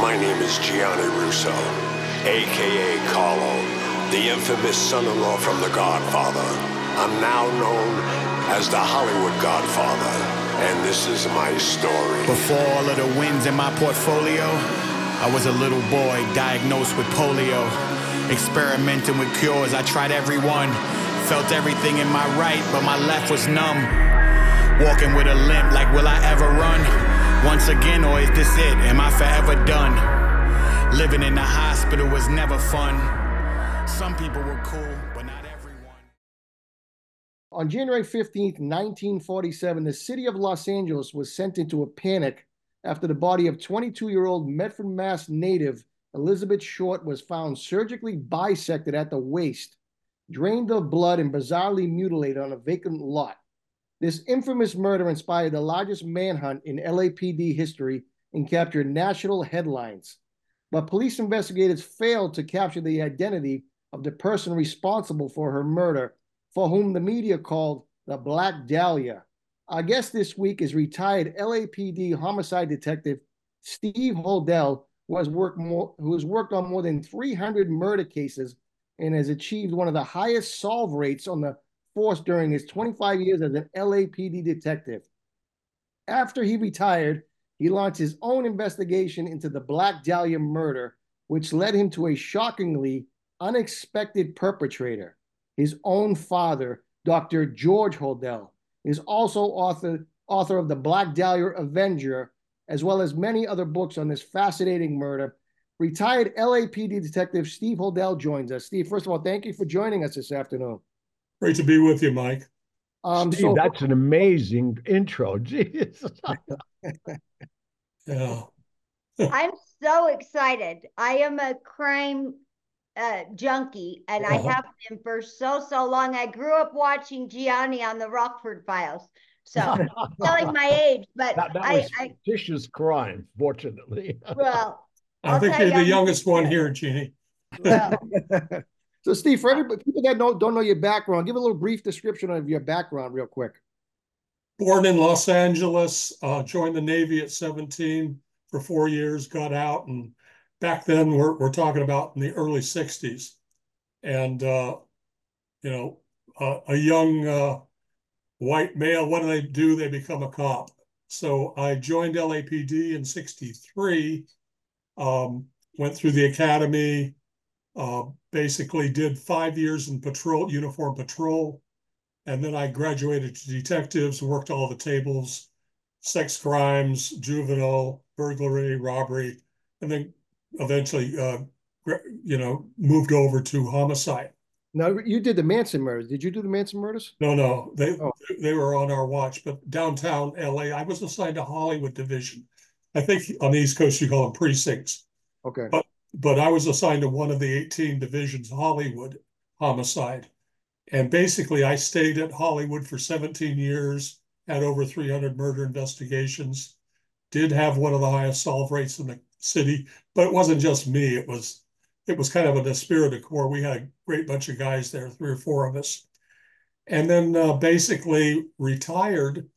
My name is Gianni Russo, aka Carlo, the infamous son-in-law from The Godfather. I'm now known as the Hollywood Godfather, and this is my story. Before all of the wins in my portfolio, I was a little boy diagnosed with polio. Experimenting with cures, I tried every one. Felt everything in my right, but my left was numb. Walking with a limp, like will I ever run? Once again, or is this it? Am I forever done? Living in the hospital was never fun. Some people were cool, but not everyone. On January 15th, 1947, the city of Los Angeles was sent into a panic after the body of 22 year old Medford, Mass native Elizabeth Short was found surgically bisected at the waist, drained of blood, and bizarrely mutilated on a vacant lot. This infamous murder inspired the largest manhunt in LAPD history and captured national headlines. But police investigators failed to capture the identity of the person responsible for her murder, for whom the media called the Black Dahlia. Our guest this week is retired LAPD homicide detective Steve Hodel, who has worked more, who has worked on more than 300 murder cases and has achieved one of the highest solve rates on the force during his 25 years as an LAPD detective. After he retired, he launched his own investigation into the Black Dahlia murder, which led him to a shockingly unexpected perpetrator. His own father, Dr. George Hodel, is also author, author of the Black Dahlia Avenger, as well as many other books on this fascinating murder. Retired LAPD detective Steve Hodel joins us. Steve, first of all, thank you for joining us this afternoon. Great to be with you, Mike. Um, Steve, so, that's an amazing intro. Jeez. yeah. I'm so excited. I am a crime uh, junkie, and uh-huh. I have been for so so long. I grew up watching Gianni on the Rockford Files. So telling my age, but that, that I, I fictitious crime, fortunately. well, I think you're the youngest one here, Gianni. Well, so, Steve, for everybody, people that know, don't know your background, give a little brief description of your background, real quick. Born in Los Angeles, uh, joined the Navy at 17 for four years, got out, and back then we're, we're talking about in the early 60s. And, uh, you know, uh, a young uh, white male, what do they do? They become a cop. So I joined LAPD in 63, um, went through the academy, uh, basically did five years in patrol, uniform patrol. And then I graduated to detectives, worked all the tables, sex crimes, juvenile, burglary, robbery, and then eventually, uh, you know, moved over to homicide. Now you did the Manson murders. Did you do the Manson murders? No, no, they oh. they were on our watch. But downtown LA, I was assigned to Hollywood division. I think on the East Coast you call them precincts. Okay. But but I was assigned to one of the 18 divisions, Hollywood homicide. And basically I stayed at Hollywood for 17 years, had over 300 murder investigations, did have one of the highest solve rates in the city, but it wasn't just me. It was it was kind of an esprit de corps. We had a great bunch of guys there, three or four of us. And then uh, basically retired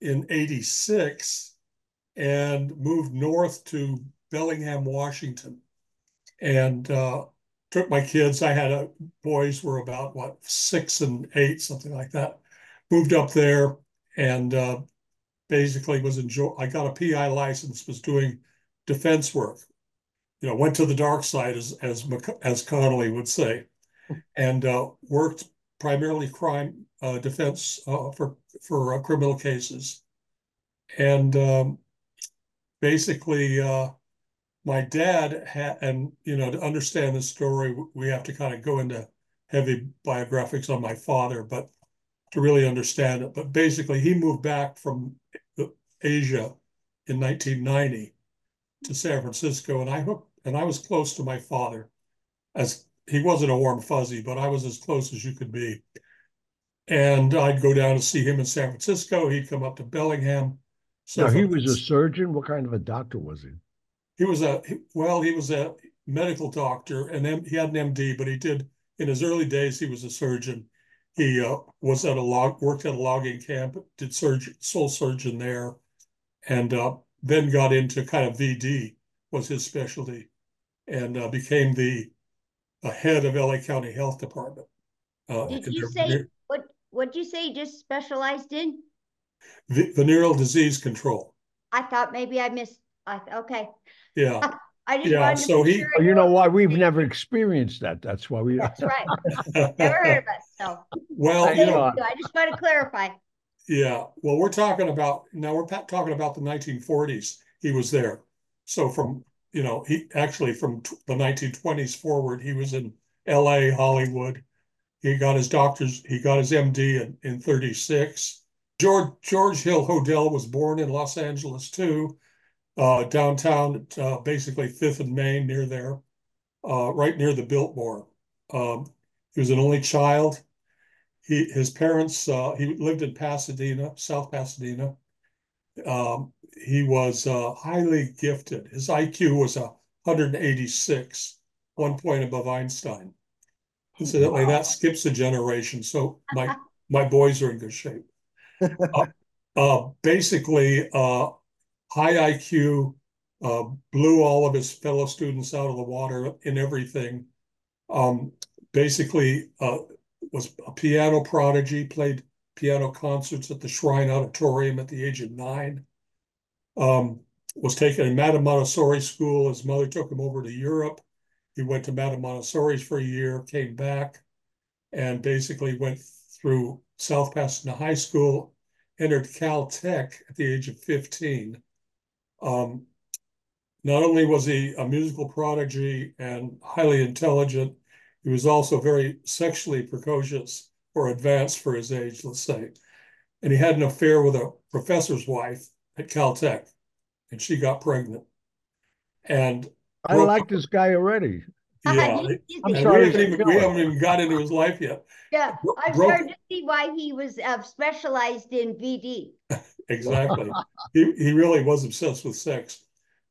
in 86 and moved north to Bellingham, Washington. And uh, took my kids. I had a, boys were about what six and eight, something like that. Moved up there and uh, basically was enjoy. I got a PI license, was doing defense work, you know, went to the dark side, as as as Connolly would say, and uh, worked primarily crime uh, defense uh, for for uh, criminal cases, and um, basically, uh, my dad had, and you know, to understand the story, we have to kind of go into heavy biographics on my father, but to really understand it. But basically, he moved back from Asia in 1990 to San Francisco, and I hooked and I was close to my father. As he wasn't a warm fuzzy, but I was as close as you could be. And I'd go down to see him in San Francisco. He'd come up to Bellingham. So now, he was a surgeon. What kind of a doctor was he? He was a well, he was a medical doctor, and he had an MD, but he did in his early days. He was a surgeon. He uh, was at a log, worked at a logging camp, did surgeon, soul surgeon there, and uh, then got into kind of VD was his specialty, and uh, became the uh, head of LA County Health Department. Uh, Did you say what? What did you say? just specialized in venereal disease control. I thought maybe I missed. I okay. Yeah. I just yeah, so he, sure you know why we've never experienced that. That's why we. That's right. never heard of it. So. Well, you know, I just want to clarify. Yeah, well, we're talking about now. We're talking about the 1940s. He was there, so from you know he actually from the 1920s forward, he was in L.A., Hollywood. He got his doctor's. He got his MD in in 36. George George Hill Hodel was born in Los Angeles too uh, downtown, uh, basically Fifth and Main, near there, uh, right near the Biltmore. Um, he was an only child. He his parents uh, he lived in Pasadena, South Pasadena. Um, he was uh, highly gifted. His IQ was a 186, one point above Einstein. Incidentally, wow. that skips a generation, so my my boys are in good shape. Uh, basically, high IQ, uh, blew all of his fellow students out of the water in everything. Um, basically, uh, was a piano prodigy, played piano concerts at the Shrine Auditorium at the age of nine. Um, was taken in Madame Montessori school. His mother took him over to Europe. He went to Madame Montessori's for a year, came back, and basically went through South Pasadena High School, entered Caltech at the age of 15, um, not only was he a musical prodigy and highly intelligent, he was also very sexually precocious or advanced for his age, let's say. And he had an affair with a professor's wife at Caltech, and she got pregnant. And I like this guy already. Yeah, I'm sorry. We haven't, even, we haven't, even, got into his life yet. Yeah, I'm Broke, starting to see why he was uh, specialized in VD. exactly. he he really was obsessed with sex,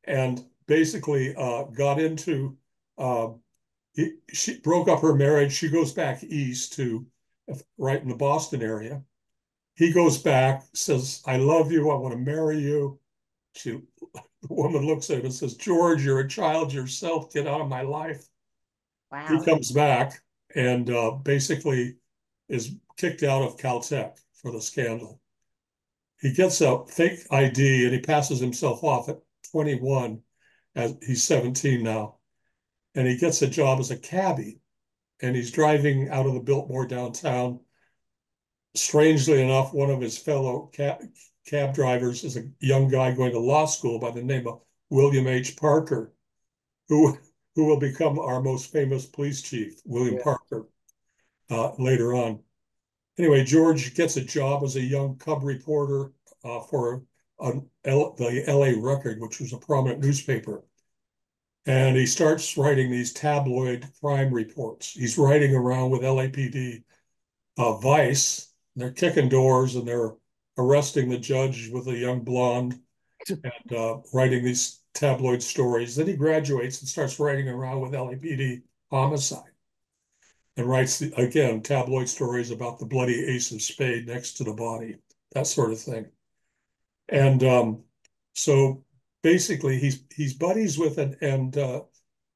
and basically uh, got into. Uh, he, she broke up her marriage. She goes back east to right in the Boston area. He goes back, says, "I love you. I want to marry you." She, the woman looks at him and says, "George, you're a child yourself. Get out of my life." Wow. He comes back and uh, basically is kicked out of Caltech for the scandal. He gets a fake ID and he passes himself off at 21, as he's 17 now, and he gets a job as a cabbie, and he's driving out of the Biltmore downtown. Strangely enough, one of his fellow cab, cab drivers is a young guy going to law school by the name of William H. Parker, who who will become our most famous police chief, William yeah. Parker, uh, later on. Anyway, George gets a job as a young cub reporter uh, for L- the LA Record, which was a prominent newspaper. And he starts writing these tabloid crime reports. He's riding around with LAPD uh, Vice. They're kicking doors and they're arresting the judge with a young blonde and uh, writing these tabloid stories. Then he graduates and starts writing around with LAPD homicide and writes, the, again, tabloid stories about the bloody ace of spade next to the body, that sort of thing. And um, so basically, he's he's buddies with it. And uh,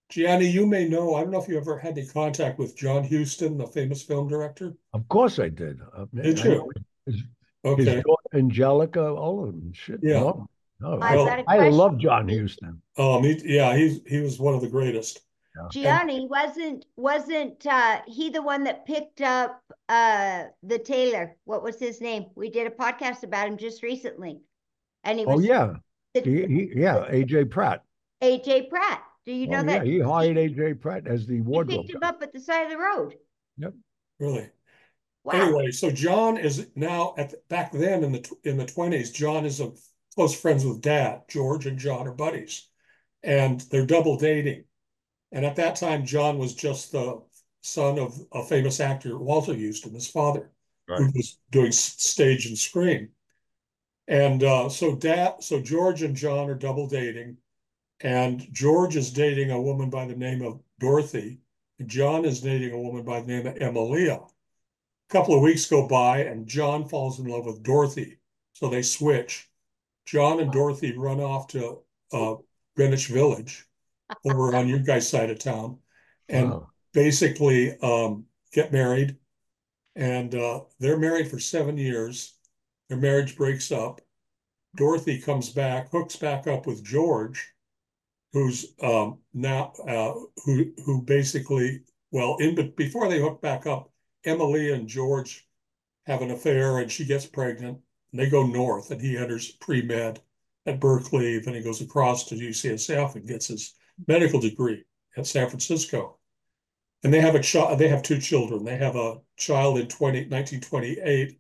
Gianni, you may know, I don't know if you ever had any contact with John Huston, the famous film director. Of course I did. Uh, did you? His, okay. His Angelica, all of them. Shit. Yeah. No. Oh, well, I love John Huston. Um, he, yeah, he's he was one of the greatest. Gianni wasn't wasn't uh, he the one that picked up uh, the tailor? What was his name? We did a podcast about him just recently, and he oh, was. Oh yeah, the, he, he, yeah, AJ Pratt. AJ Pratt. Do you know oh, that? Yeah, he hired AJ Pratt as the wardrobe. He picked him up at the side of the road. Yep. Really. Wow. Anyway, so John is now at the, back then in the in the twenties. John is a close friends with Dad. George and John are buddies, and they're double dating. And at that time, John was just the son of a famous actor, Walter Huston, his father, right. who was doing stage and screen. And uh, so dad, so George and John are double dating, and George is dating a woman by the name of Dorothy, and John is dating a woman by the name of Emilia. A couple of weeks go by, and John falls in love with Dorothy, so they switch. John and Dorothy run off to uh, Greenwich Village over on your guys' side of town and wow. basically um, get married. And uh, they're married for seven years. Their marriage breaks up. Dorothy comes back, hooks back up with George, who's um, now uh, who who basically well in but before they hook back up, Emily and George have an affair, and she gets pregnant. And they go north, and he enters pre med at Berkeley. Then he goes across to UCSF and gets his medical degree at San Francisco. And they have a child. They have two children. They have a child in 20, 1928,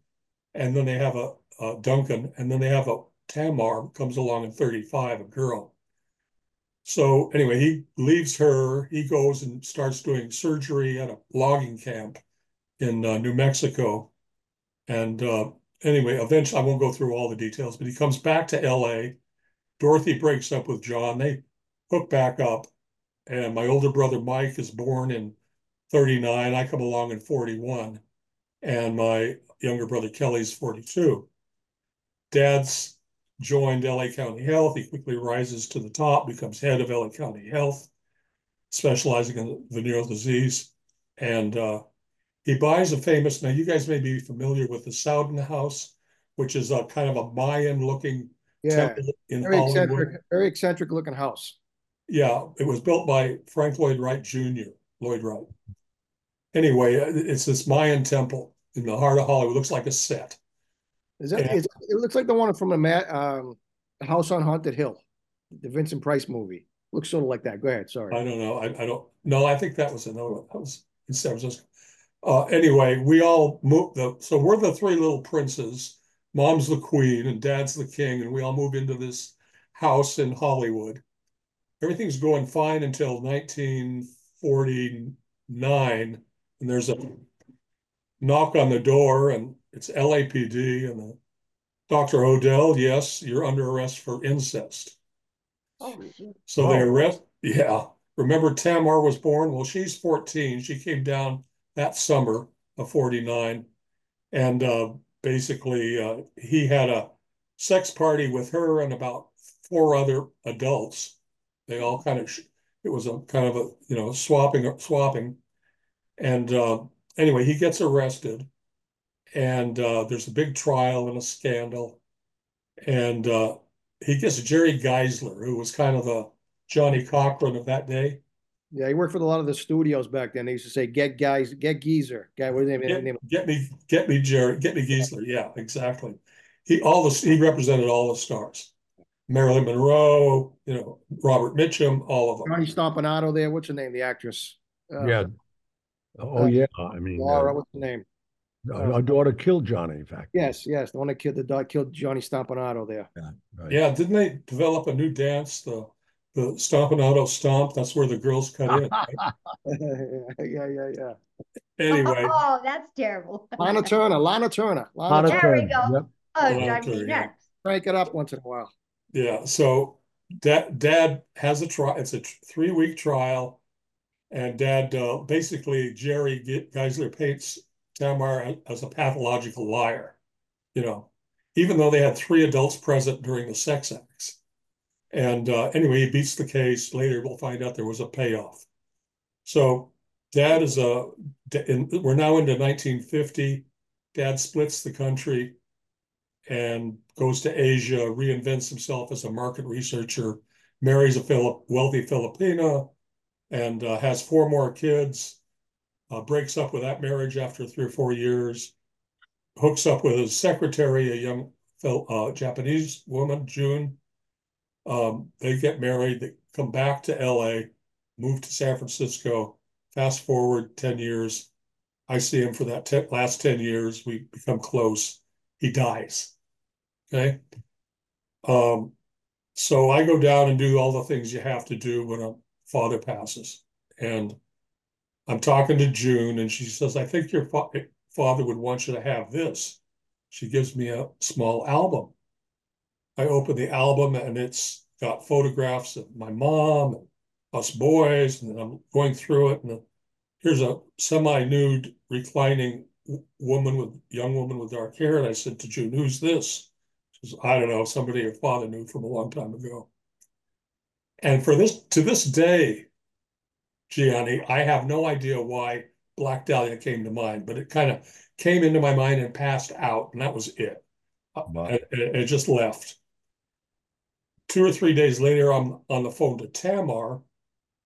and then they have a, a Duncan, and then they have a Tamar comes along in 35, a girl. So anyway, he leaves her. He goes and starts doing surgery at a logging camp in uh, New Mexico. And uh, anyway, eventually, I won't go through all the details, but he comes back to LA. Dorothy breaks up with John. They hook back up. And my older brother Mike is born in 39. I come along in 41. And my younger brother Kelly's 42. Dad's joined LA County Health. He quickly rises to the top, becomes head of LA County Health, specializing in venereal disease. And uh, he buys a famous, now you guys may be familiar with the Sowden House, which is a kind of a Mayan looking yeah, in very Hollywood. eccentric, very eccentric looking house. Yeah, it was built by Frank Lloyd Wright Jr., Lloyd Wright. Anyway, it's this Mayan temple in the heart of Hollywood. It looks like a set. Is that? Is, it looks like the one from the um, House on Haunted Hill, the Vincent Price movie. Looks sort of like that. Go ahead. Sorry. I don't know. I, I don't. No, I think that was another one. That was in San Francisco. Uh, anyway, we all moved. The, so we're the three little princes. Mom's the queen and Dad's the king, and we all move into this house in Hollywood. Everything's going fine until 1949, and there's a knock on the door, and it's LAPD and the, Dr. Hodel, yes, you're under arrest for incest. Oh, so oh. they arrest, yeah. Remember Tamar was born? Well, she's 14. She came down that summer of 49. And uh, basically, uh, he had a sex party with her and about four other adults. They all kind of, it was a kind of a, you know, swapping, swapping. And uh, anyway, he gets arrested and uh, there's a big trial and a scandal. And uh, he gets Jerry Giesler, who was kind of the Johnnie Cochran of that day. Yeah, he worked for a lot of the studios back then. They used to say, "Get guys, get Geezer." Guy, what's his name? Get, get me, get me, Jerry, get me Giesler. Yeah, exactly. He all the he represented all the stars. Marilyn Monroe, you know, Robert Mitchum, all of them. Johnny Stompanato there. What's her name? The actress. Uh, yeah. Oh uh, yeah. I mean, Laura. Uh, what's the name? Our daughter killed Johnny, in fact. Yes, yes, the one that killed the dog killed Johnny Stompanato there. Yeah, right. yeah. Didn't they develop a new dance, the the Stompanato stomp? That's where the girls cut in. Right? yeah, yeah, yeah. Anyway. Oh, that's terrible. Lana Turner, Lana Turner. Lana, Lana Turner. There we go. Yep. Oh, Lana Turner, yeah. Crank it up once in a while. Yeah. So dad, dad has a trial. It's a three week trial, and dad uh, basically Jerry Giesler paints Tamar as a pathological liar, you know, even though they had three adults present during the sex acts. And uh, anyway, he beats the case. Later, we'll find out there was a payoff. So, dad is a, in, we're now into 1950. Dad splits the country and goes to Asia, reinvents himself as a market researcher, marries a Philip, wealthy Filipina, and uh, has four more kids uh, breaks up with that marriage after three or four years, hooks up with his secretary, a young uh, Japanese woman, June. Um, they get married, they come back to LA, move to San Francisco. Fast forward 10 years, I see him for that last 10 years. We become close. He dies. Okay. Um, so I go down and do all the things you have to do when a father passes. And I'm talking to June, and she says, I think your fa father would want you to have this. She gives me a small album. I open the album, and it's got photographs of my mom and us boys, and I'm going through it, and here's a semi-nude reclining woman with young woman with dark hair. And I said to June, "Who's this?" She says, "I don't know. Somebody your father knew from a long time ago." And for this to this day, Gianni, I have no idea why Black Dahlia came to mind, but it kind of came into my mind and passed out, and that was it. Wow. It, it, just left. Two or three days later, I'm on the phone to Tamar,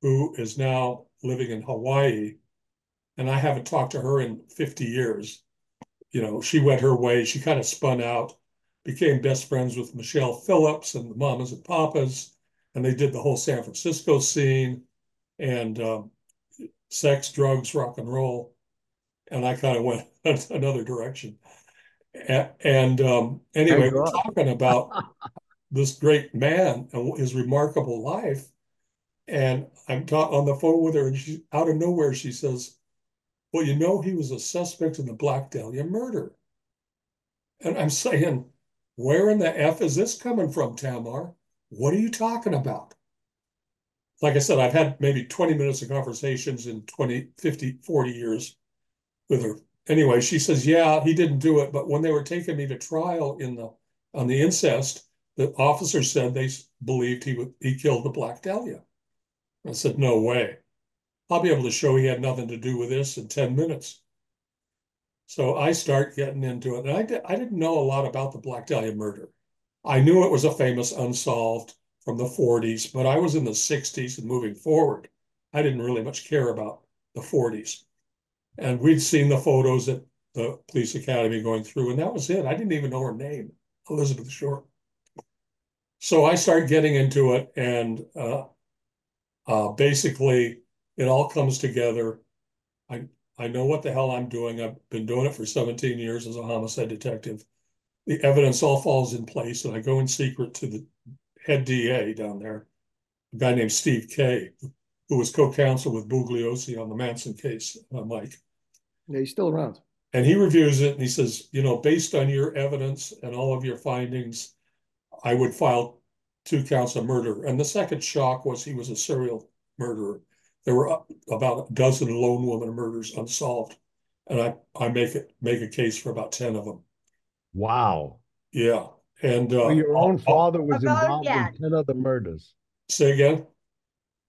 who is now living in Hawaii, and I haven't talked to her in 50 years. You know, she went her way. She kind of spun out, became best friends with Michelle Phillips and the Mamas and Papas, and they did the whole San Francisco scene and um, sex, drugs, rock and roll. And I kind of went another direction. And um, anyway, we're talking about this great man and his remarkable life. And I'm on the phone with her, and she out of nowhere she says, "Well, you know, he was a suspect in the Black Dahlia murder." And I'm saying, "Where in the f is this coming from, Tamar? What are you talking about?" Like I said, I've had maybe 20 minutes of conversations in 20, 50, 40 years with her. Anyway, she says, "Yeah, he didn't do it, but when they were taking me to trial in the on the incest, the officer said they believed he he killed the Black Dahlia." I said, no way. I'll be able to show he had nothing to do with this in 10 minutes. So I start getting into it. And I, did, I didn't know a lot about the Black Dahlia murder. I knew it was a famous unsolved from the 40s, but I was in the 60s and moving forward. I didn't really much care about the 40s. And we'd seen the photos at the police academy going through, and that was it. I didn't even know her name, Elizabeth Short. So I start getting into it, and uh, uh, basically, it all comes together. I I know what the hell I'm doing. I've been doing it for 17 years as a homicide detective. The evidence all falls in place, and I go in secret to the head DA down there, a guy named Steve Kay, who was co-counsel with Bugliosi on the Manson case, uh, Mike. Yeah, he's still around. And he reviews it and he says, you know, based on your evidence and all of your findings, I would file two counts of murder. And the second shock was he was a serial murderer. There were about a dozen lone woman murders unsolved, and I I make it make a case for about ten of them. Wow. Yeah, and uh, your own father was involved in ten other murders. Say again.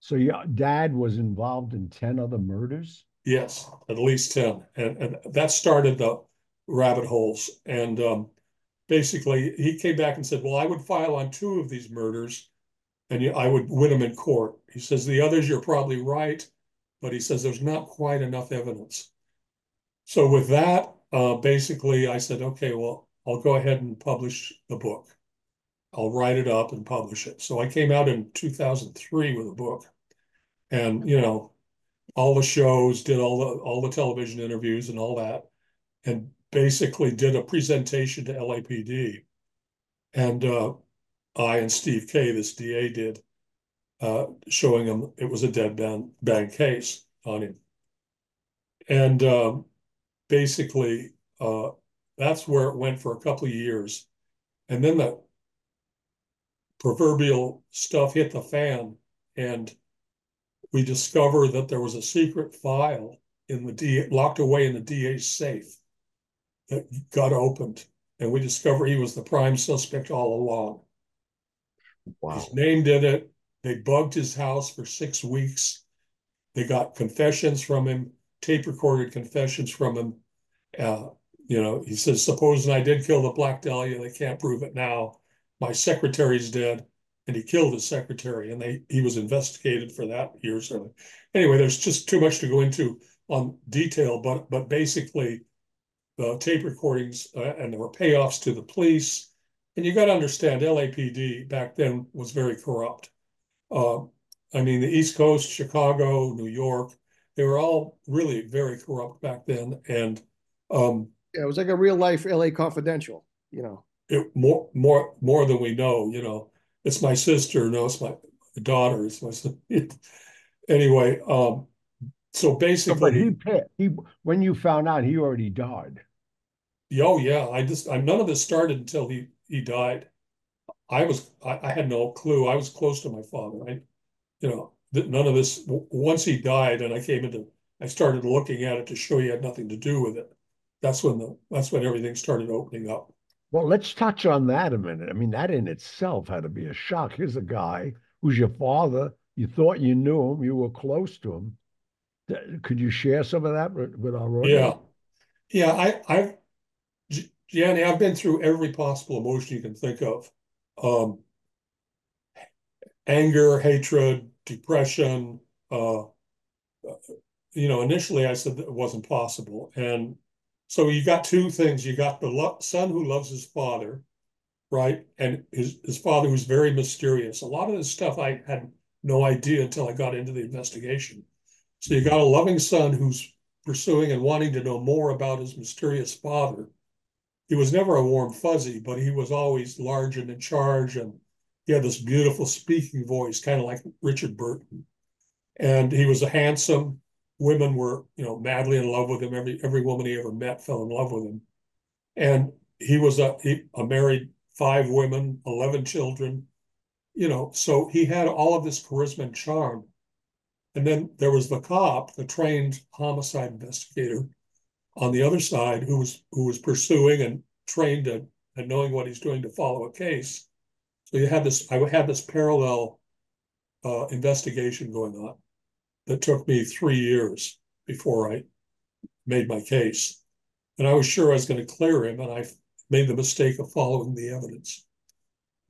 So your dad was involved in ten other murders. Yes, at least ten, and and that started the rabbit holes. And um, basically he came back and said, well, I would file on two of these murders and I would win them in court. He says, the others, you're probably right, but he says there's not quite enough evidence. So with that, uh, basically I said, okay, well, I'll go ahead and publish the book. I'll write it up and publish it. So I came out in 2003 with a book and, you know, all the shows, did all the all the television interviews and all that. And basically did a presentation to LAPD. And uh, I and Steve Kay, this DA, did, uh, showing him it was a dead bang, bang case on him. And um, basically, uh, that's where it went for a couple of years. And then the proverbial stuff hit the fan, and we discovered that there was a secret file in the DA, locked away in the DA's safe that got opened, and we discover he was the prime suspect all along. Wow. His name did it. They bugged his house for six weeks. They got confessions from him, tape recorded confessions from him. Uh, you know, he says, supposing I did kill the Black Dahlia, they can't prove it now. My secretary's dead, and he killed his secretary, and they he was investigated for that years early. Anyway, there's just too much to go into on detail, but but basically, the tape recordings, uh, and there were payoffs to the police. And you got to understand, LAPD back then was very corrupt. Uh, I mean, the East Coast, Chicago, New York, they were all really very corrupt back then. And um, yeah, it was like a real life LA Confidential, you know. It, more, more, more than we know. You know, it's my sister. No, it's my daughter. It's my anyway. Um, so basically, but he, he when you found out he already died. Oh yeah, I just I none of this started until he he died. I was I, I had no clue. I was close to my father. I, you know, none of this. Once he died, and I came into, I started looking at it to show he had nothing to do with it. That's when the that's when everything started opening up. Well, let's touch on that a minute. I mean, that in itself had to be a shock. Here's a guy who's your father. You thought you knew him. You were close to him. Could you share some of that with, our audience? Yeah, yeah. I, I've, Gianni, I've been through every possible emotion you can think of. Um, anger, hatred, depression. Uh, you know, initially I said that it wasn't possible, and so you got two things. You got the lo- son who loves his father, right, and his his father who's very mysterious. A lot of this stuff I had no idea until I got into the investigation. So you got a loving son who's pursuing and wanting to know more about his mysterious father. He was never a warm fuzzy, but he was always large and in charge and he had this beautiful speaking voice, kind of like Richard Burton. And he was a handsome. Women were, you know, madly in love with him. Every every woman he ever met fell in love with him. And he was a he a married five women, eleven children, you know. So he had all of this charisma and charm. And then there was the cop, the trained homicide investigator, on the other side, who was who was pursuing and trained and, and knowing what he's doing to follow a case. So you had this, I had this parallel uh, investigation going on that took me three years before I made my case. And I was sure I was going to clear him, and I made the mistake of following the evidence.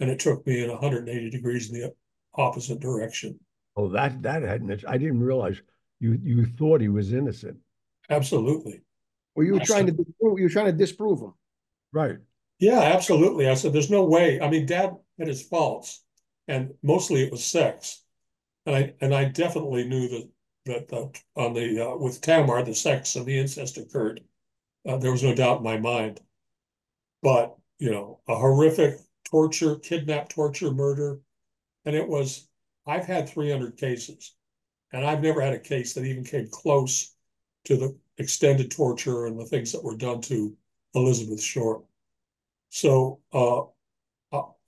And it took me in 180 degrees in the opposite direction. Oh, that that hadn't. I didn't realize you you thought he was innocent. Absolutely. Well, you were trying to disprove, you were trying to disprove him. Right. Yeah, absolutely. I said, there's no way. I mean, dad had his faults, and mostly it was sex. And I and I definitely knew that that, that on the uh, with Tamar, the sex and the incest occurred. Uh, there was no doubt in my mind. But you know, a horrific torture, kidnap, torture, murder, and it was. I've had 300 cases, and I've never had a case that even came close to the extended torture and the things that were done to Elizabeth Short. So uh,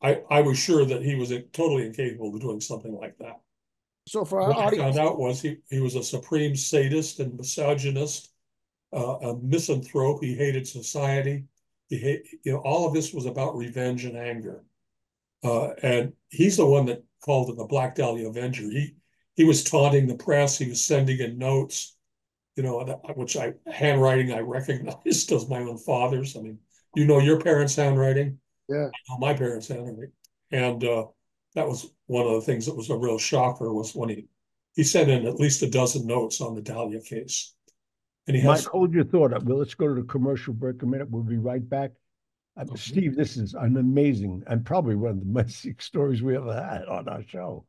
I, I was sure that he was totally incapable of doing something like that. So for our what audience, I found out was he, he was a supreme sadist and misogynist, uh, a misanthrope. He hated society. He hate, you know, all of this was about revenge and anger. Uh, and he's the one that called it the Black Dahlia Avenger. He he was taunting the press. He was sending in notes, you know, which I handwriting I recognized as my own father's. I mean, you know your parents' handwriting. Yeah. I know my parents' handwriting. And uh, that was one of the things that was a real shocker was when he he sent in at least a dozen notes on the Dahlia case. And he has Mike, hold your thought up. Well, let's go to the commercial break a minute. We'll be right back. Uh, okay. Steve, this is an amazing and probably one of the most stories we ever had on our show.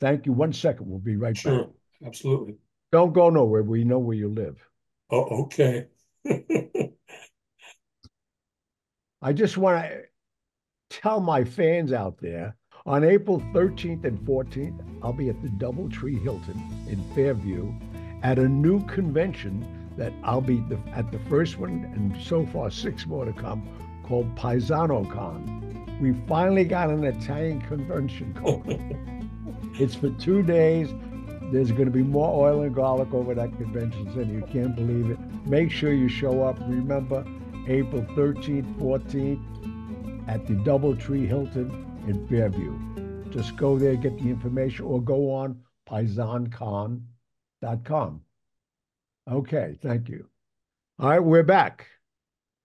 Thank you. One second. We'll be right sure. back. Sure. Absolutely. Don't go nowhere. We know where you live. Oh, okay. I just want to tell my fans out there on April 13th and 14th, I'll be at the Doubletree Hilton in Fairview at a new convention that I'll be the, at the first one, and so far six more to come, called Paisano Con. We finally got an Italian convention called. it's for two days. There's going to be more oil and garlic over that convention center. You can't believe it. Make sure you show up. Remember, April 13th, 14th at the Doubletree Hilton in Fairview. Just go there, get the information, or go on paisancon.com. Okay, thank you. All right, we're back.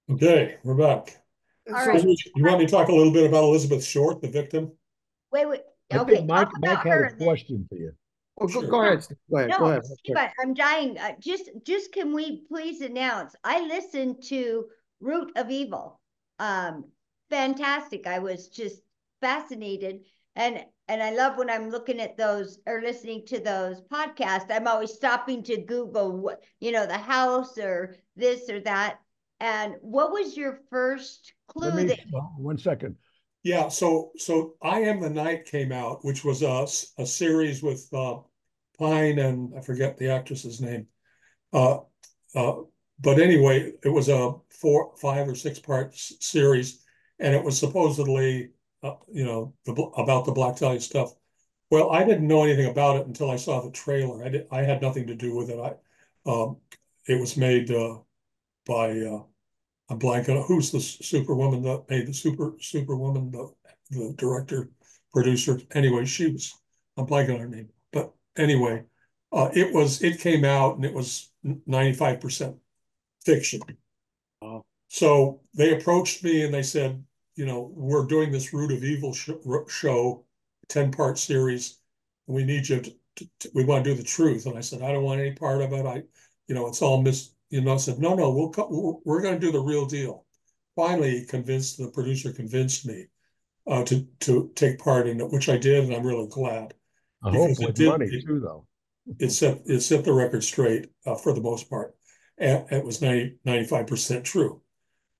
Okay, we're back. All right. You want me to talk a little bit about Elizabeth Short, the victim? Wait, wait. Okay, Mike, Mike had a question for you. Oh, go, go, ahead. Go ahead. No, go ahead. Steve, I'm dying. Uh, just, just can we please announce? I listened to Root of Evil. Um, fantastic. I was just fascinated. And and I love when I'm looking at those or listening to those podcasts, I'm always stopping to Google what, you know, the house or this or that. And what was your first clue me, that well, one second. Yeah, so so I Am the Night came out, which was a, a series with uh, Pine and I forget the actress's name. Uh, uh, but anyway, it was a four, five or six part series, and it was supposedly, uh, you know, the, about the Black Dahlia stuff. Well, I didn't know anything about it until I saw the trailer. I did, I had nothing to do with it. I, um, it was made uh, by uh, a blank. Who's the superwoman that made the super superwoman? The the director, producer. Anyway, she was I'm blanking on her name, but anyway, uh, it was it came out and it was 95% fiction. So they approached me and they said, you know, we're doing this Root of Evil sh show, 10 part series. And we need you to, to, to, we want to do the truth. And I said, I don't want any part of it. I, you know, it's all mis, you know, said, no, no, we'll, we're, we're going to do the real deal. Finally, convinced the producer convinced me uh, to to take part in it, which I did, and I'm really glad. I hope with did, money it, too, though. It set it set the record straight uh, for the most part, and it was 95 percent true.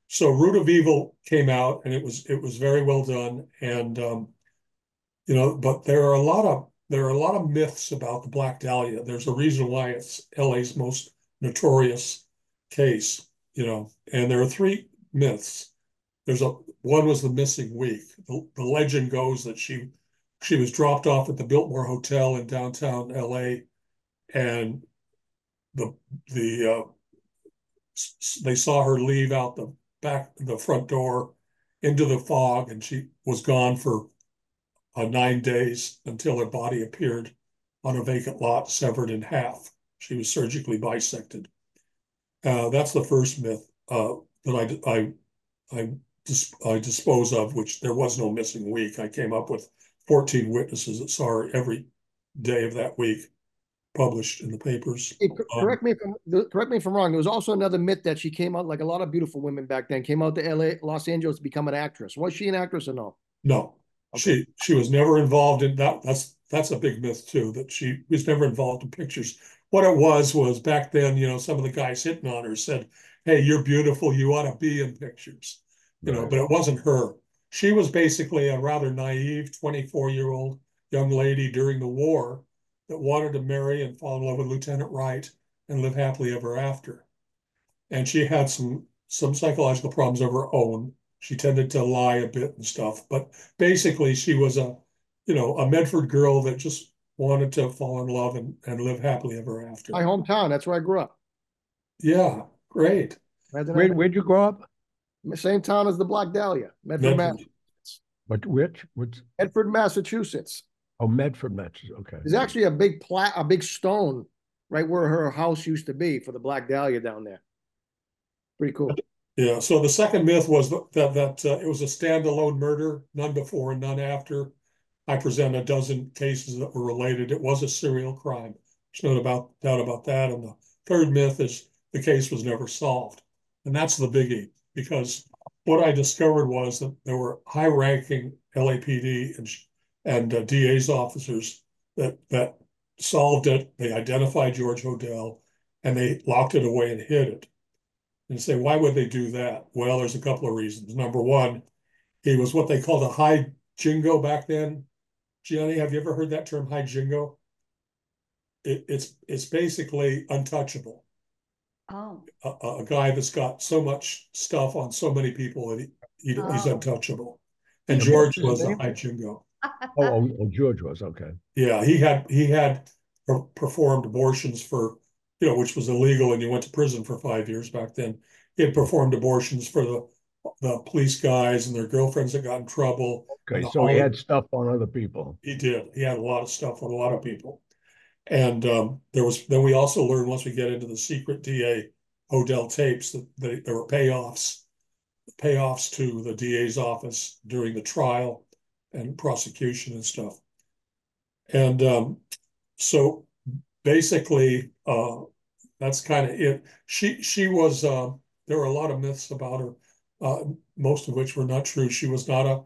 So Root of Evil came out, and it was it was very well done, and um, you know, but there are a lot of there are a lot of myths about the Black Dahlia. There's a reason why it's LA's most notorious case, you know, and there are three myths. There's a one was the missing week. The, the legend goes that she she was dropped off at the Biltmore Hotel in downtown LA, and the the uh, they saw her leave out the back the front door into the fog, and she was gone for uh, nine days until her body appeared on a vacant lot, severed in half. She was surgically bisected. Uh, that's the first myth uh, that I I I, dis I dispose of, which there was no missing week. I came up with 14 witnesses that saw her every day of that week published in the papers. Hey, correct um, me if I'm, correct me if I'm wrong. There was also another myth that she came out like a lot of beautiful women back then came out to LA, Los Angeles to become an actress. Was she an actress or no? No, okay. she she was never involved in that. That's that's a big myth too. That she was never involved in pictures. What it was was back then, you know, some of the guys hitting on her said, "Hey, you're beautiful. You ought to be in pictures." You right. know, but it wasn't her. She was basically a rather naive 24 year old young lady during the war that wanted to marry and fall in love with Lieutenant Wright and live happily ever after. And she had some some psychological problems of her own. She tended to lie a bit and stuff, but basically she was a, you know, a Medford girl that just wanted to fall in love and, and live happily ever after. My hometown. That's where I grew up. Yeah, great. Where, where'd you grow up? Same town as the Black Dahlia, Medford, Medford. But which? Which? Medford, Massachusetts. Oh, Medford, Massachusetts. Okay. There's actually a big plat, a big stone right where her house used to be for the Black Dahlia down there. Pretty cool. Yeah. So the second myth was that that uh, it was a standalone murder, none before and none after. I present a dozen cases that were related. It was a serial crime. There's no about, doubt about that. And the third myth is the case was never solved. And that's the biggie because what I discovered was that there were high-ranking LAPD and and uh, DA's officers that that solved it. They identified George Hodel, and they locked it away and hid it. And say, why would they do that? Well, there's a couple of reasons. Number one, he was what they called a high jingo back then. Gianni, have you ever heard that term, high jingo? It, it's it's basically untouchable. Oh. A, a, guy that's got so much stuff on so many people that he, he oh. he's untouchable. And George was a high jingo. oh, oh, oh, George was okay. Yeah, he had he had performed abortions for you know, which was illegal, and he went to prison for five years back then. He had performed abortions for the the police guys and their girlfriends that got in trouble. Okay, so he had stuff on other people. He did. He had a lot of stuff on a lot of people. And um, there was then we also learned once we get into the secret DA Hodel tapes that they, there were payoffs, payoffs to the DA's office during the trial and prosecution and stuff. And um, so basically, uh, that's kind of it. She she was uh, there were a lot of myths about her, uh, most of which were not true. She was not a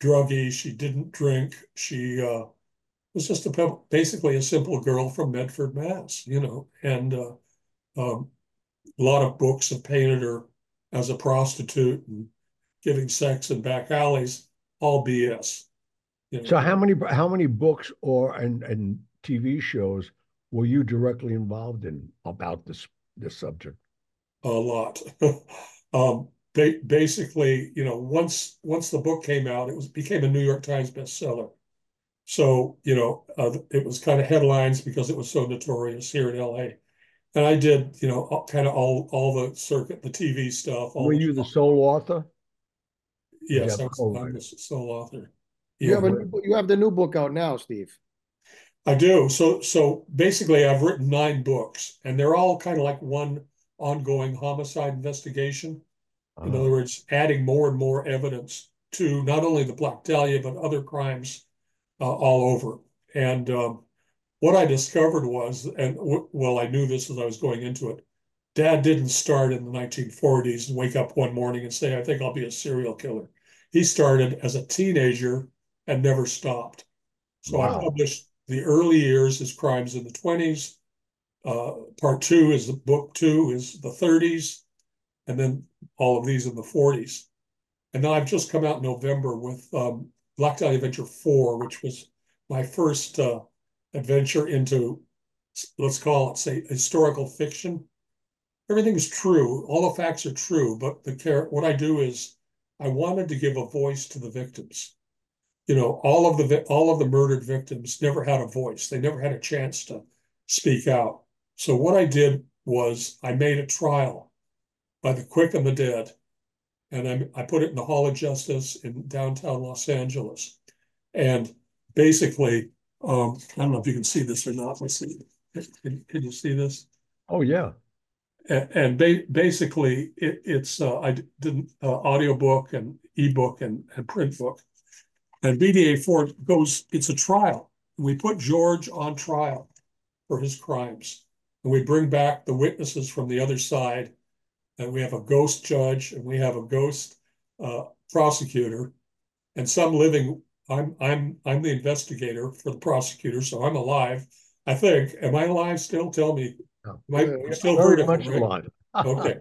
druggie. She didn't drink. She uh, was just a, basically a simple girl from Medford, Mass. You know, and uh, um, a lot of books have painted her as a prostitute and giving sex in back alleys. All BS. You know? So how many how many books or and and TV shows were you directly involved in about this this subject? A lot. um, ba- basically, you know, once once the book came out, it was became a New York Times bestseller. So, you know, uh, it was kind of headlines because it was so notorious here in LA. And I did, you know, kind of all all the circuit, the TV stuff. Were you the sole author? Yes, I was, I was the sole author. Yeah, you have a new, you have the new book out now, Steve. I do. So so basically I've written nine books and they're all kind of like one ongoing homicide investigation. In other words, adding more and more evidence to not only the Black Dahlia but other crimes uh, all over. And um, what I discovered was, and w- well, I knew this as I was going into it. Dad didn't start in the 1940s and wake up one morning and say, "I think I'll be a serial killer." He started as a teenager and never stopped. So I published the early years, his crimes in the 20s. Uh, part two is the book two is the 30s, and then all of these in the 40s. And then I've just come out in November with um, Black Dahlia Avenger 4, which was my first uh, adventure into, let's call it, say, historical fiction. Everything's true. All the facts are true, but the care, what I do is I wanted to give a voice to the victims. You know, all of the all of the murdered victims never had a voice. They never had a chance to speak out. So what I did was I made a trial by the quick and the dead, and I, I put it in the Hall of Justice in downtown Los Angeles. And basically, um, I don't know if you can see this or not. Let's see. Can, can you see this? Oh, yeah. And, and ba- basically, it, it's uh, I did uh, audiobook and ebook and, and print book. And BDA four goes. It's a trial. We put George on trial for his crimes, and we bring back the witnesses from the other side. And we have a ghost judge, and we have a ghost uh, prosecutor, and some living. I'm I'm I'm the investigator for the prosecutor, so I'm alive. I think. Am I alive still? Tell me. Am I I'm still Very vertical, much right? alive. Okay.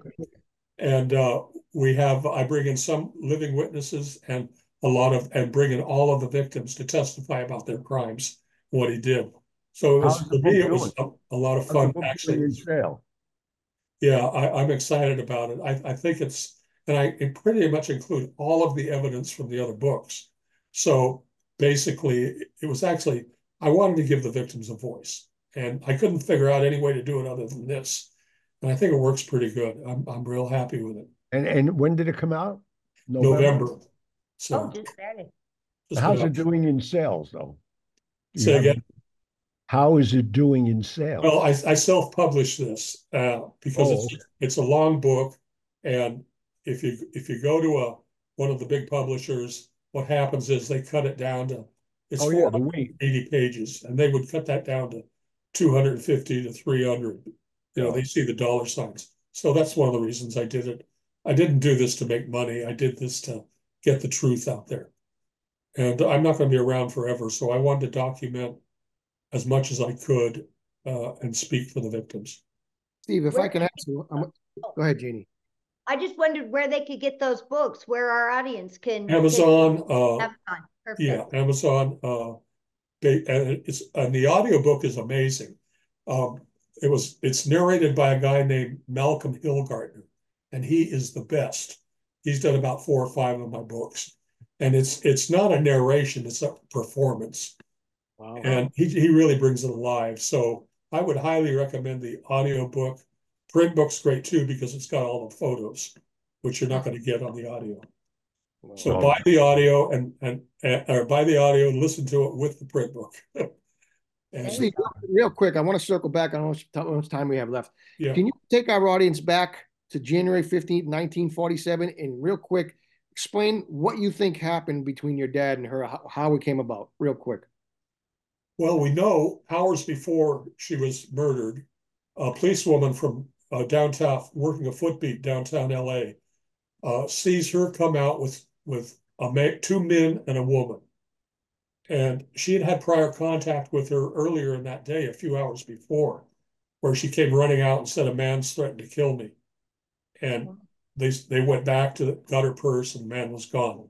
And uh, we have, I bring in some living witnesses and a lot of, and bring in all of the victims to testify about their crimes, what he did. So it was, for me, it was a, a lot of fun, actually. in sale? Yeah, I, I'm excited about it. I, I think it's, and I it pretty much include all of the evidence from the other books. So basically, it- it was actually, I wanted to give the victims a voice. And I couldn't figure out any way to do it other than this. And I think it works pretty good. I'm, I'm real happy with it. And and when did it come out? November. Oh, So. just started. just How's about- it doing in sales, though? Do you Say have- again? How is it doing in sales? Well, I, I self-published this, uh, because Oh, it's, it's a long book. And if you, if you go to a, one of the big publishers, what happens is they cut it down to, it's Oh, yeah, four the hundred weight. and eighty pages, and they would cut that down to two hundred and fifty to three hundred. You know, they see the dollar signs. So that's one of the reasons I did it. I didn't do this to make money. I did this to get the truth out there. And I'm not gonna be around forever, so I wanted to document as much as I could, uh, and speak for the victims. Steve, if I can ask you, I'm- go ahead, Jeannie. I just wondered where they could get those books, where our audience can. Amazon, uh, Amazon, perfect. Yeah, Amazon, uh, they, and it's, and the audiobook is amazing. Um, it was, it's narrated by a guy named Malcolm Hillgartner, and he is the best. He's done about four or five of my books. And it's, it's not a narration, it's a performance. Wow. And he, he really brings it alive. So I would highly recommend the audiobook. Print book's great too, because it's got all the photos, which you're not gonna get on the audio. So Oh. buy the audio and, and, and- or buy the audio and listen to it with the print book. And, Steve, real quick, I want to circle back on how much, how much time we have left. yeah, Can you take our audience back to January fifteenth, nineteen forty-seven, and real quick, explain what you think happened between your dad and her, how, how it came about, real quick. Well, we know hours before she was murdered, a policewoman from uh, downtown, working a footbeat downtown LA, uh, sees her come out with, with a ma- two men and a woman. And she had had prior contact with her earlier in that day, a few hours before, where she came running out and said, a man's threatened to kill me. And they, they went back to, the- got her purse and the man was gone.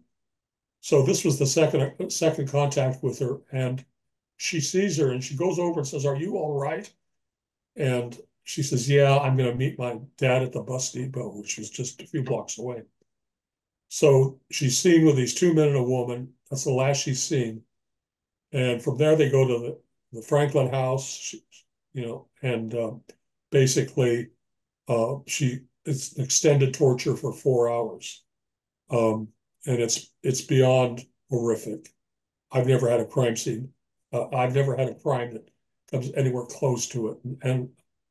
So this was the second, second contact with her and she sees her and she goes over and says, are you all right? And she says, yeah, I'm gonna meet my dad at the bus depot, which is just a few blocks away. So she's seen with these two men and a woman. That's the last she's seen. And from there, they go to the, the Franklin house, she, you know, and um, basically, uh, she it's extended torture for four hours, um, and it's it's beyond horrific. I've never had a crime scene Uh, I've never had a crime that comes anywhere close to it, and,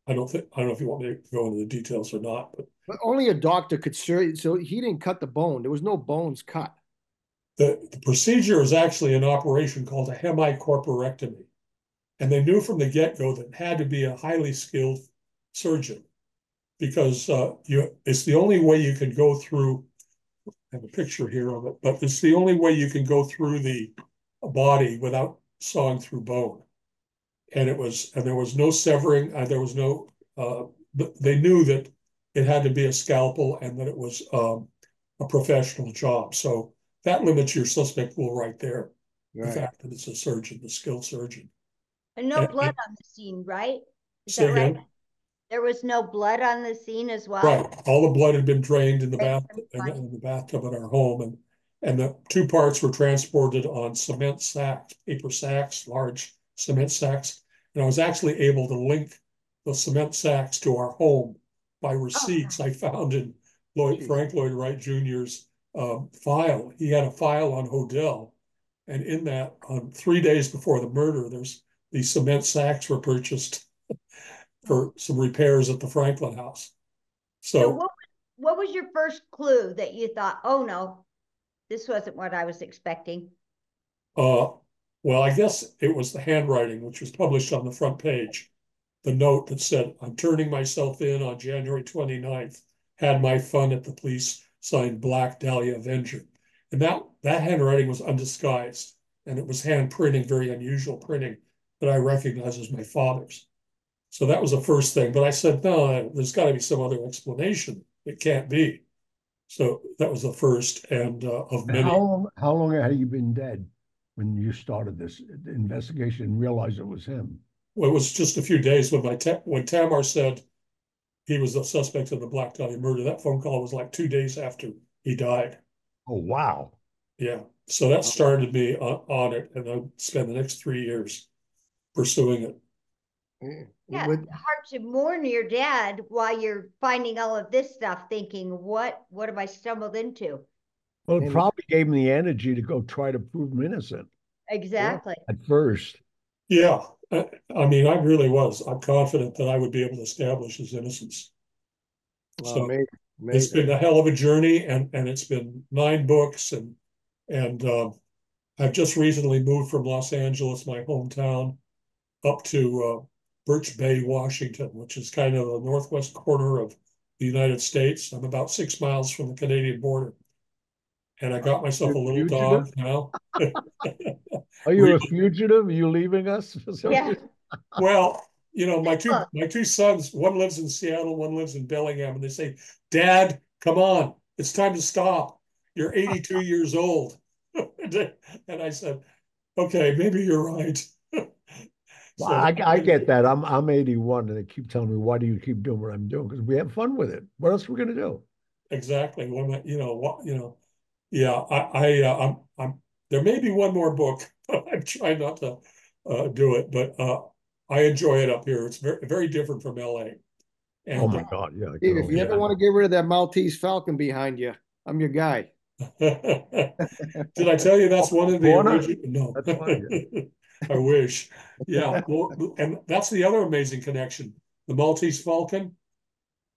I don't think I don't know if you want me to go into the details or not, but But only a doctor could sur so he didn't cut the bone. There was no bones cut. the, the procedure is actually an operation called a hemicorporectomy. And they knew from the get-go that it had to be a highly skilled surgeon because uh, you it's the only way you can go through. I have a picture here of it, but it's the only way you can go through the body without sawing through bone. And it was, and there was no severing, uh, there was no, uh, they knew that it had to be a scalpel and that it was um, a professional job. So that limits your suspect pool right there. The fact that it's a surgeon, a skilled surgeon. And no And- blood and- on the scene, right? Is that right? again? There was no blood on the scene as well? Right, all the blood had been drained in the Drained bath, in the, front. in the bathtub at our home and. And the two parts were transported on cement sacks, paper sacks, large cement sacks. And I was actually able to link the cement sacks to our home by receipts I found in Lloyd, Frank Lloyd Wright Jr.'s um, file. He had a file on Hodel. And in that, on three days before the murder, there's, these cement sacks were purchased for some repairs at the Franklin House. So So, what, was- what was your first clue that you thought, oh no, this wasn't what I was expecting? uh, well, I guess it was the handwriting, which was published on the front page. The note that said, I'm turning myself in on January 29th, had my fun at the police, signed Black Dahlia Avenger. And that, that handwriting was undisguised, and it was hand printing, very unusual printing that I recognize as my father's. So that was the first thing, but I said, no, there's gotta be some other explanation. It can't be. So that was the first and uh, of many. How long, how long had you been dead when you started this investigation and realized it was him? Well, it was just a few days when my ta- when Tamar said he was the suspect in the Black Dahlia murder. That phone call was like two days after he died. Oh, wow. Yeah, so that started me on, on it, and I spent the next three years pursuing it. Yeah, With- hard to mourn your dad while you're finding all of this stuff, thinking, what, what have I stumbled into? Well, it And- probably gave him the energy to go try to prove him innocent Exactly. at first. Yeah, I, I mean, I really was. I'm confident that I would be able to establish his innocence. Well, So, amazing, It's amazing. been a hell of a journey, and and it's been nine books, and and um, I've just recently moved from Los Angeles, my hometown, up to uh, Birch Bay, Washington, which is kind of the northwest corner of the United States. I'm about six miles from the Canadian border, and I got myself a little dog now. Are you a fugitive? Are you leaving us? Yeah. Well, you know, my two my two sons, one lives in Seattle, one lives in Bellingham, and they say, "Dad, come on, it's time to stop. You're 82 years old." and I said, "Okay, maybe you're right." Well, I, I get that. I'm I'm 81, and they keep telling me, "Why do you keep doing what I'm doing?" Because we have fun with it. What else are we gonna do? exactly. When I, you know, what you know, yeah, I, I, uh, I'm, I'm. There may be one more book. I'm trying not to uh, do it, but uh, I enjoy it up here. It's very, very different from LA. And Oh my God! Yeah. Steve, if you ever want to get rid of that Maltese Falcon behind you, I'm your guy. Did I tell you that's one of the original? No. I wish. Yeah, well, and that's the other amazing connection. The Maltese Falcon.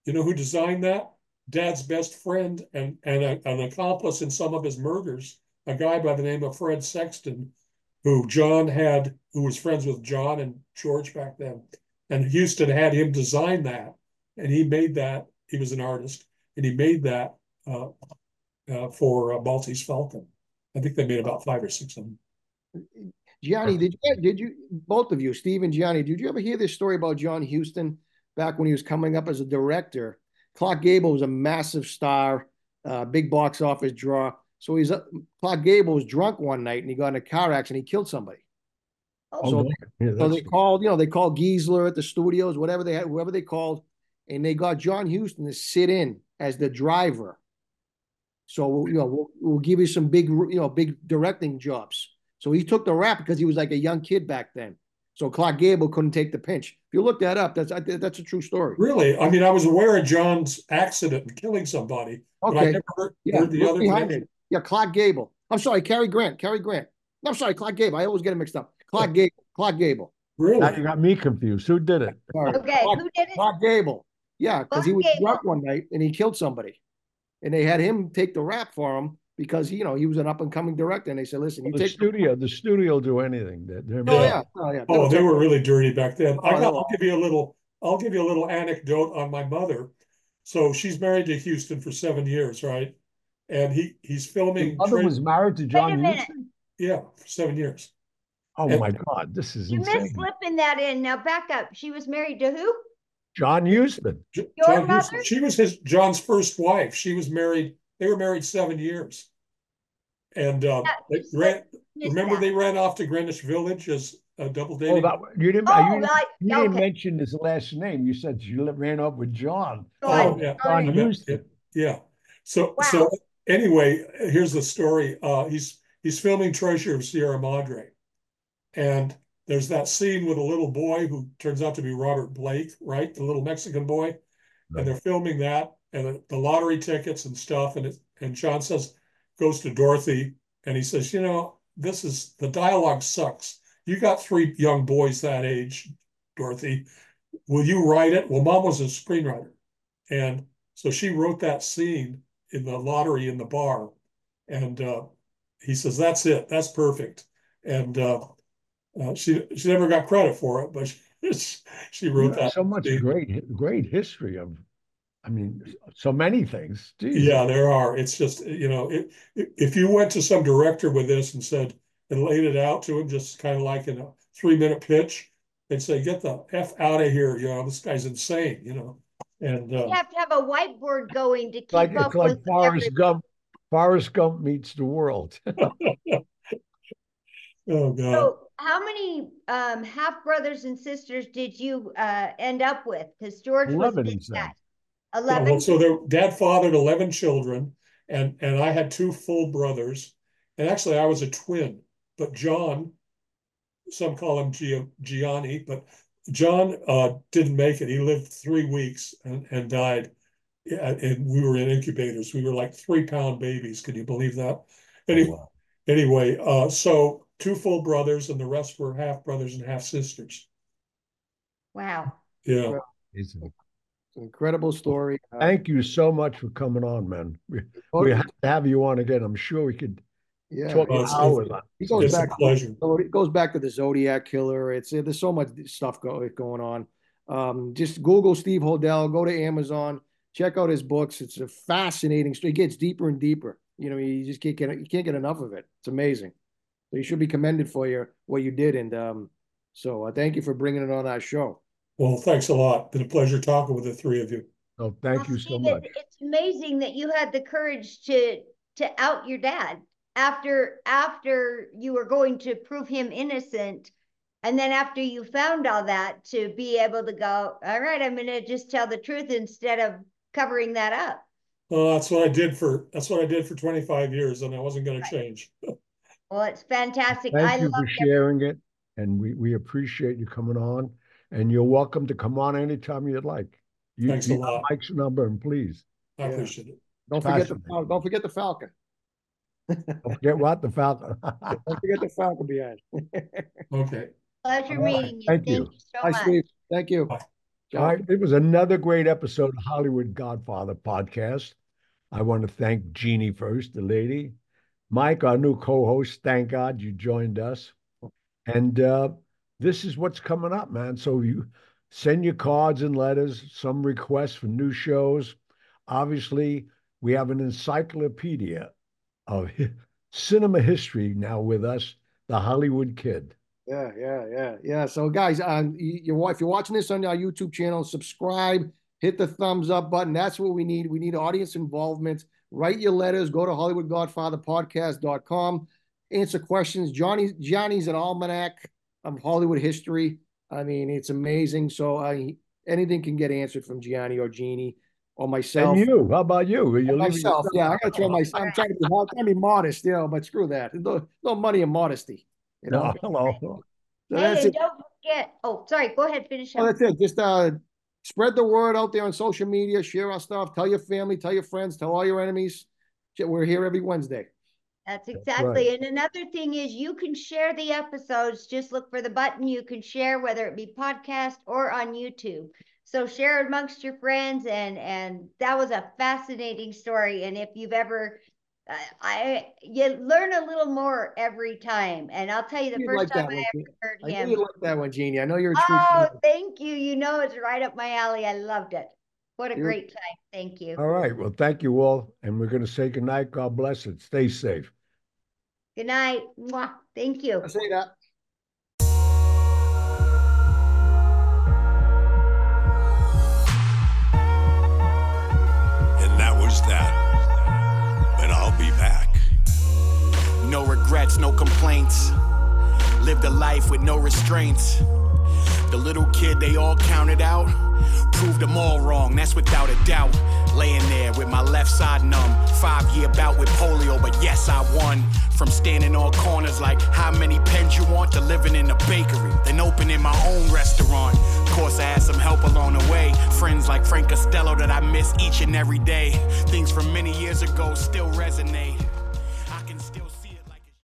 You know who designed that? Dad's best friend and and a, an accomplice in some of his murders, a guy by the name of Fred Sexton, who John had, who was friends with John and George back then. And Huston had him design that, and he made that. He was an artist, and he made that uh, uh, for uh, Maltese Falcon. I think they made about five or six of them. Gianni, did you did you both of you, Steve and Gianni, did you ever hear this story about John Huston back when he was coming up as a director? Clark Gable was a massive star, uh, big box office draw. So he's uh, Clark Gable was drunk one night and he got in a car accident. He killed somebody. Oh, So- Yeah, So they called, you know, they called Giesler at the studios, whatever they had, whoever they called, and they got John Huston to sit in as the driver. So you know, we'll, we'll give you some big, you know, big directing jobs. So he took the rap because he was like a young kid back then. So Clark Gable couldn't take the pinch. If you look that up, that's I- that's a true story. Really? I mean, I was aware of John's accident and killing somebody, but I Okay, never heard, yeah, heard the look other behind name. it. Yeah, Clark Gable. I'm sorry, Cary Grant. Cary Grant. No, I'm sorry, Clark Gable. I always get him mixed up. Clark Gable. Clark Gable. Really? Now you got me confused. Who did it? Sorry. Okay, Clark, who did it? Clark Gable. Yeah, because he was Gable. drunk one night and he killed somebody, and they had him take the rap for him because you know he was an up and coming director, and they said, "Listen, you The take." studio, the studio will do anything. They're, they're Oh Yeah. yeah, oh yeah. Oh, they were really dirty back then. Oh, I Oh, got, they I'll give you a little, I'll give you a little anecdote on my mother. So she's married to Huston for seven years, right? And he, he's His filming, mother Tra- was married to John minute. Huston? yeah, for seven years. Oh And- my God, this is You missed slipping that in. Now back up. She was married to who? John Huston. J- Your John Huston- mother? She was his, John's first wife. She was married, they were married seven years. And, uh, Yeah, they ran, remember that. they ran off to Greenwich Village as a double Oh, dating? that you didn't. Oh, you didn't, right. you didn't mention his last name. You said you ran up with John. Oh, John, yeah. John John. Yeah, Huston. Yeah. So, Wow. so anyway, here's the story. Uh, he's, he's filming Treasure of Sierra Madre. And there's that scene with a little boy who turns out to be Robert Blake, right? The little Mexican boy. Right. And they're filming that and the- lottery tickets and stuff. And it, and John says, goes to Dorothy and he says, you know, this is, the dialogue sucks. You got three young boys that age, Dorothy. Will you write it? Well, mom was a screenwriter. And so she wrote that scene in the lottery in the bar. And uh, he says, that's it. That's perfect. And uh, uh, she she never got credit for it, but she, she wrote that. so much scene. great, great history of. I mean, so many things. Jeez. Yeah, there are. It's just, you know, it, if you went to some director with this and said, and laid it out to him, just kind of like in a three minute pitch, they'd say, get the F out of here. You know, this guy's insane, you know. And You uh, have to have a whiteboard going to keep like up it's like with Forrest everything. Gump. Forrest Gump meets the world. oh God. So how many um half brothers and sisters did you uh end up with? Because George was 11, he big said. that. Yeah, Eleven? well, so their dad fathered 11 children, and, and I had two full brothers. And actually, I was a twin, but John, some call him Gia, Gianni, but John uh, didn't make it. He lived three weeks and, and died. Yeah, and we were in incubators. We were like three pound babies. Can you believe that? Anyway, Wow. anyway, uh, so two full brothers, and the rest were half brothers and half sisters. Wow. Yeah. It's- It's an incredible story. Uh, Thank you so much for coming on, man. We, oh, we have to have you on again. I'm sure we could yeah, talk hours on. he goes It's back. pleasure. It goes back to the Zodiac killer. It's there's so much stuff go, going on. Um, just Google Steve Hodel, go to Amazon, check out his books. It's a fascinating story. It gets deeper and deeper. You know, you just can't get you can't get enough of it. It's amazing. So you should be commended for your what you did, and um, so uh, thank you for bringing it on our show. Well, thanks a lot. Been a pleasure talking with the three of you. Oh, thank Well, you so much. It's amazing that you had the courage to to out your dad after after you were going to prove him innocent. And then after you found all that, to be able to go, all right, I'm gonna just tell the truth instead of covering that up. Well, that's what I did for that's what I did for 25 years, and I wasn't going to change. Well, it's fantastic. I Thank you love for sharing it. And we, we appreciate you coming on. And you're welcome to come on anytime you'd like. You, Thanks a you have lot. Mike's number and please I Yeah. appreciate it. Don't forget the don't forget the Falcon. don't forget what the Falcon. Don't forget the Falcon behind. Okay. pleasure All right. meeting you. Thank Thank you. you so Hi, much. Steve. Thank you. Bye. All right, it was another great episode of Hollywood Godfather podcast. I want to thank Jeannie first, the lady. Mike, our new co-host, thank God you joined us. And uh, this is what's coming up, man. So you send your cards and letters, some requests for new shows. Obviously, we have an encyclopedia of cinema history now with us, the Hollywood Kid. Yeah, yeah, yeah, yeah. So, guys, um, you if you're watching this on our YouTube channel, subscribe, hit the thumbs up button. That's what we need. We need audience involvement. Write your letters. Go to HollywoodGodfatherPodcast.com. Answer questions. Gianni Gianni's an almanac of Hollywood history. I mean, it's amazing. So, I anything can get answered from Gianni or Jeannie or myself. And you, how about you? Are you leaving myself, yourself yeah, I out? gotta try my. I'm trying to be, I'm trying to be modest, you know, but screw that. No, no money and modesty. You know, No, hello. So Hey, that's it. don't forget. Oh, sorry. Go ahead. Finish Oh, up. that's it. Just uh, spread the word out there on social media. Share our stuff. Tell your family. Tell your friends. Tell all your enemies. We're here every Wednesday. That's exactly. Right. And another thing is you can share the episodes. Just look for the button you can share, whether it be podcast or on YouTube. So share it amongst your friends and and that was a fascinating story. And if you've ever uh, I you learn a little more every time. And I'll tell you the first like time I one, ever heard I him. I you like that one, Jeannie. I know you're a true Oh, thank you. You know it's right up my alley. I loved it. What a you're... great time. Thank you. All right. Well, thank you all. And we're going to say goodnight. God bless it. Stay safe. Good night. Mwah. Thank you. I say that. And that was that. But I'll be back. No regrets, no complaints. Lived a life with no restraints. The little kid they all counted out proved them all wrong, that's without a doubt. Laying there with my left side numb. Five year bout with polio, but yes, I won. From standing on corners like how many pens you want to living in a bakery, then opening my own restaurant. Of course, I had some help along the way. Friends like Frank Costello that I miss each and every day. Things from many years ago still resonate.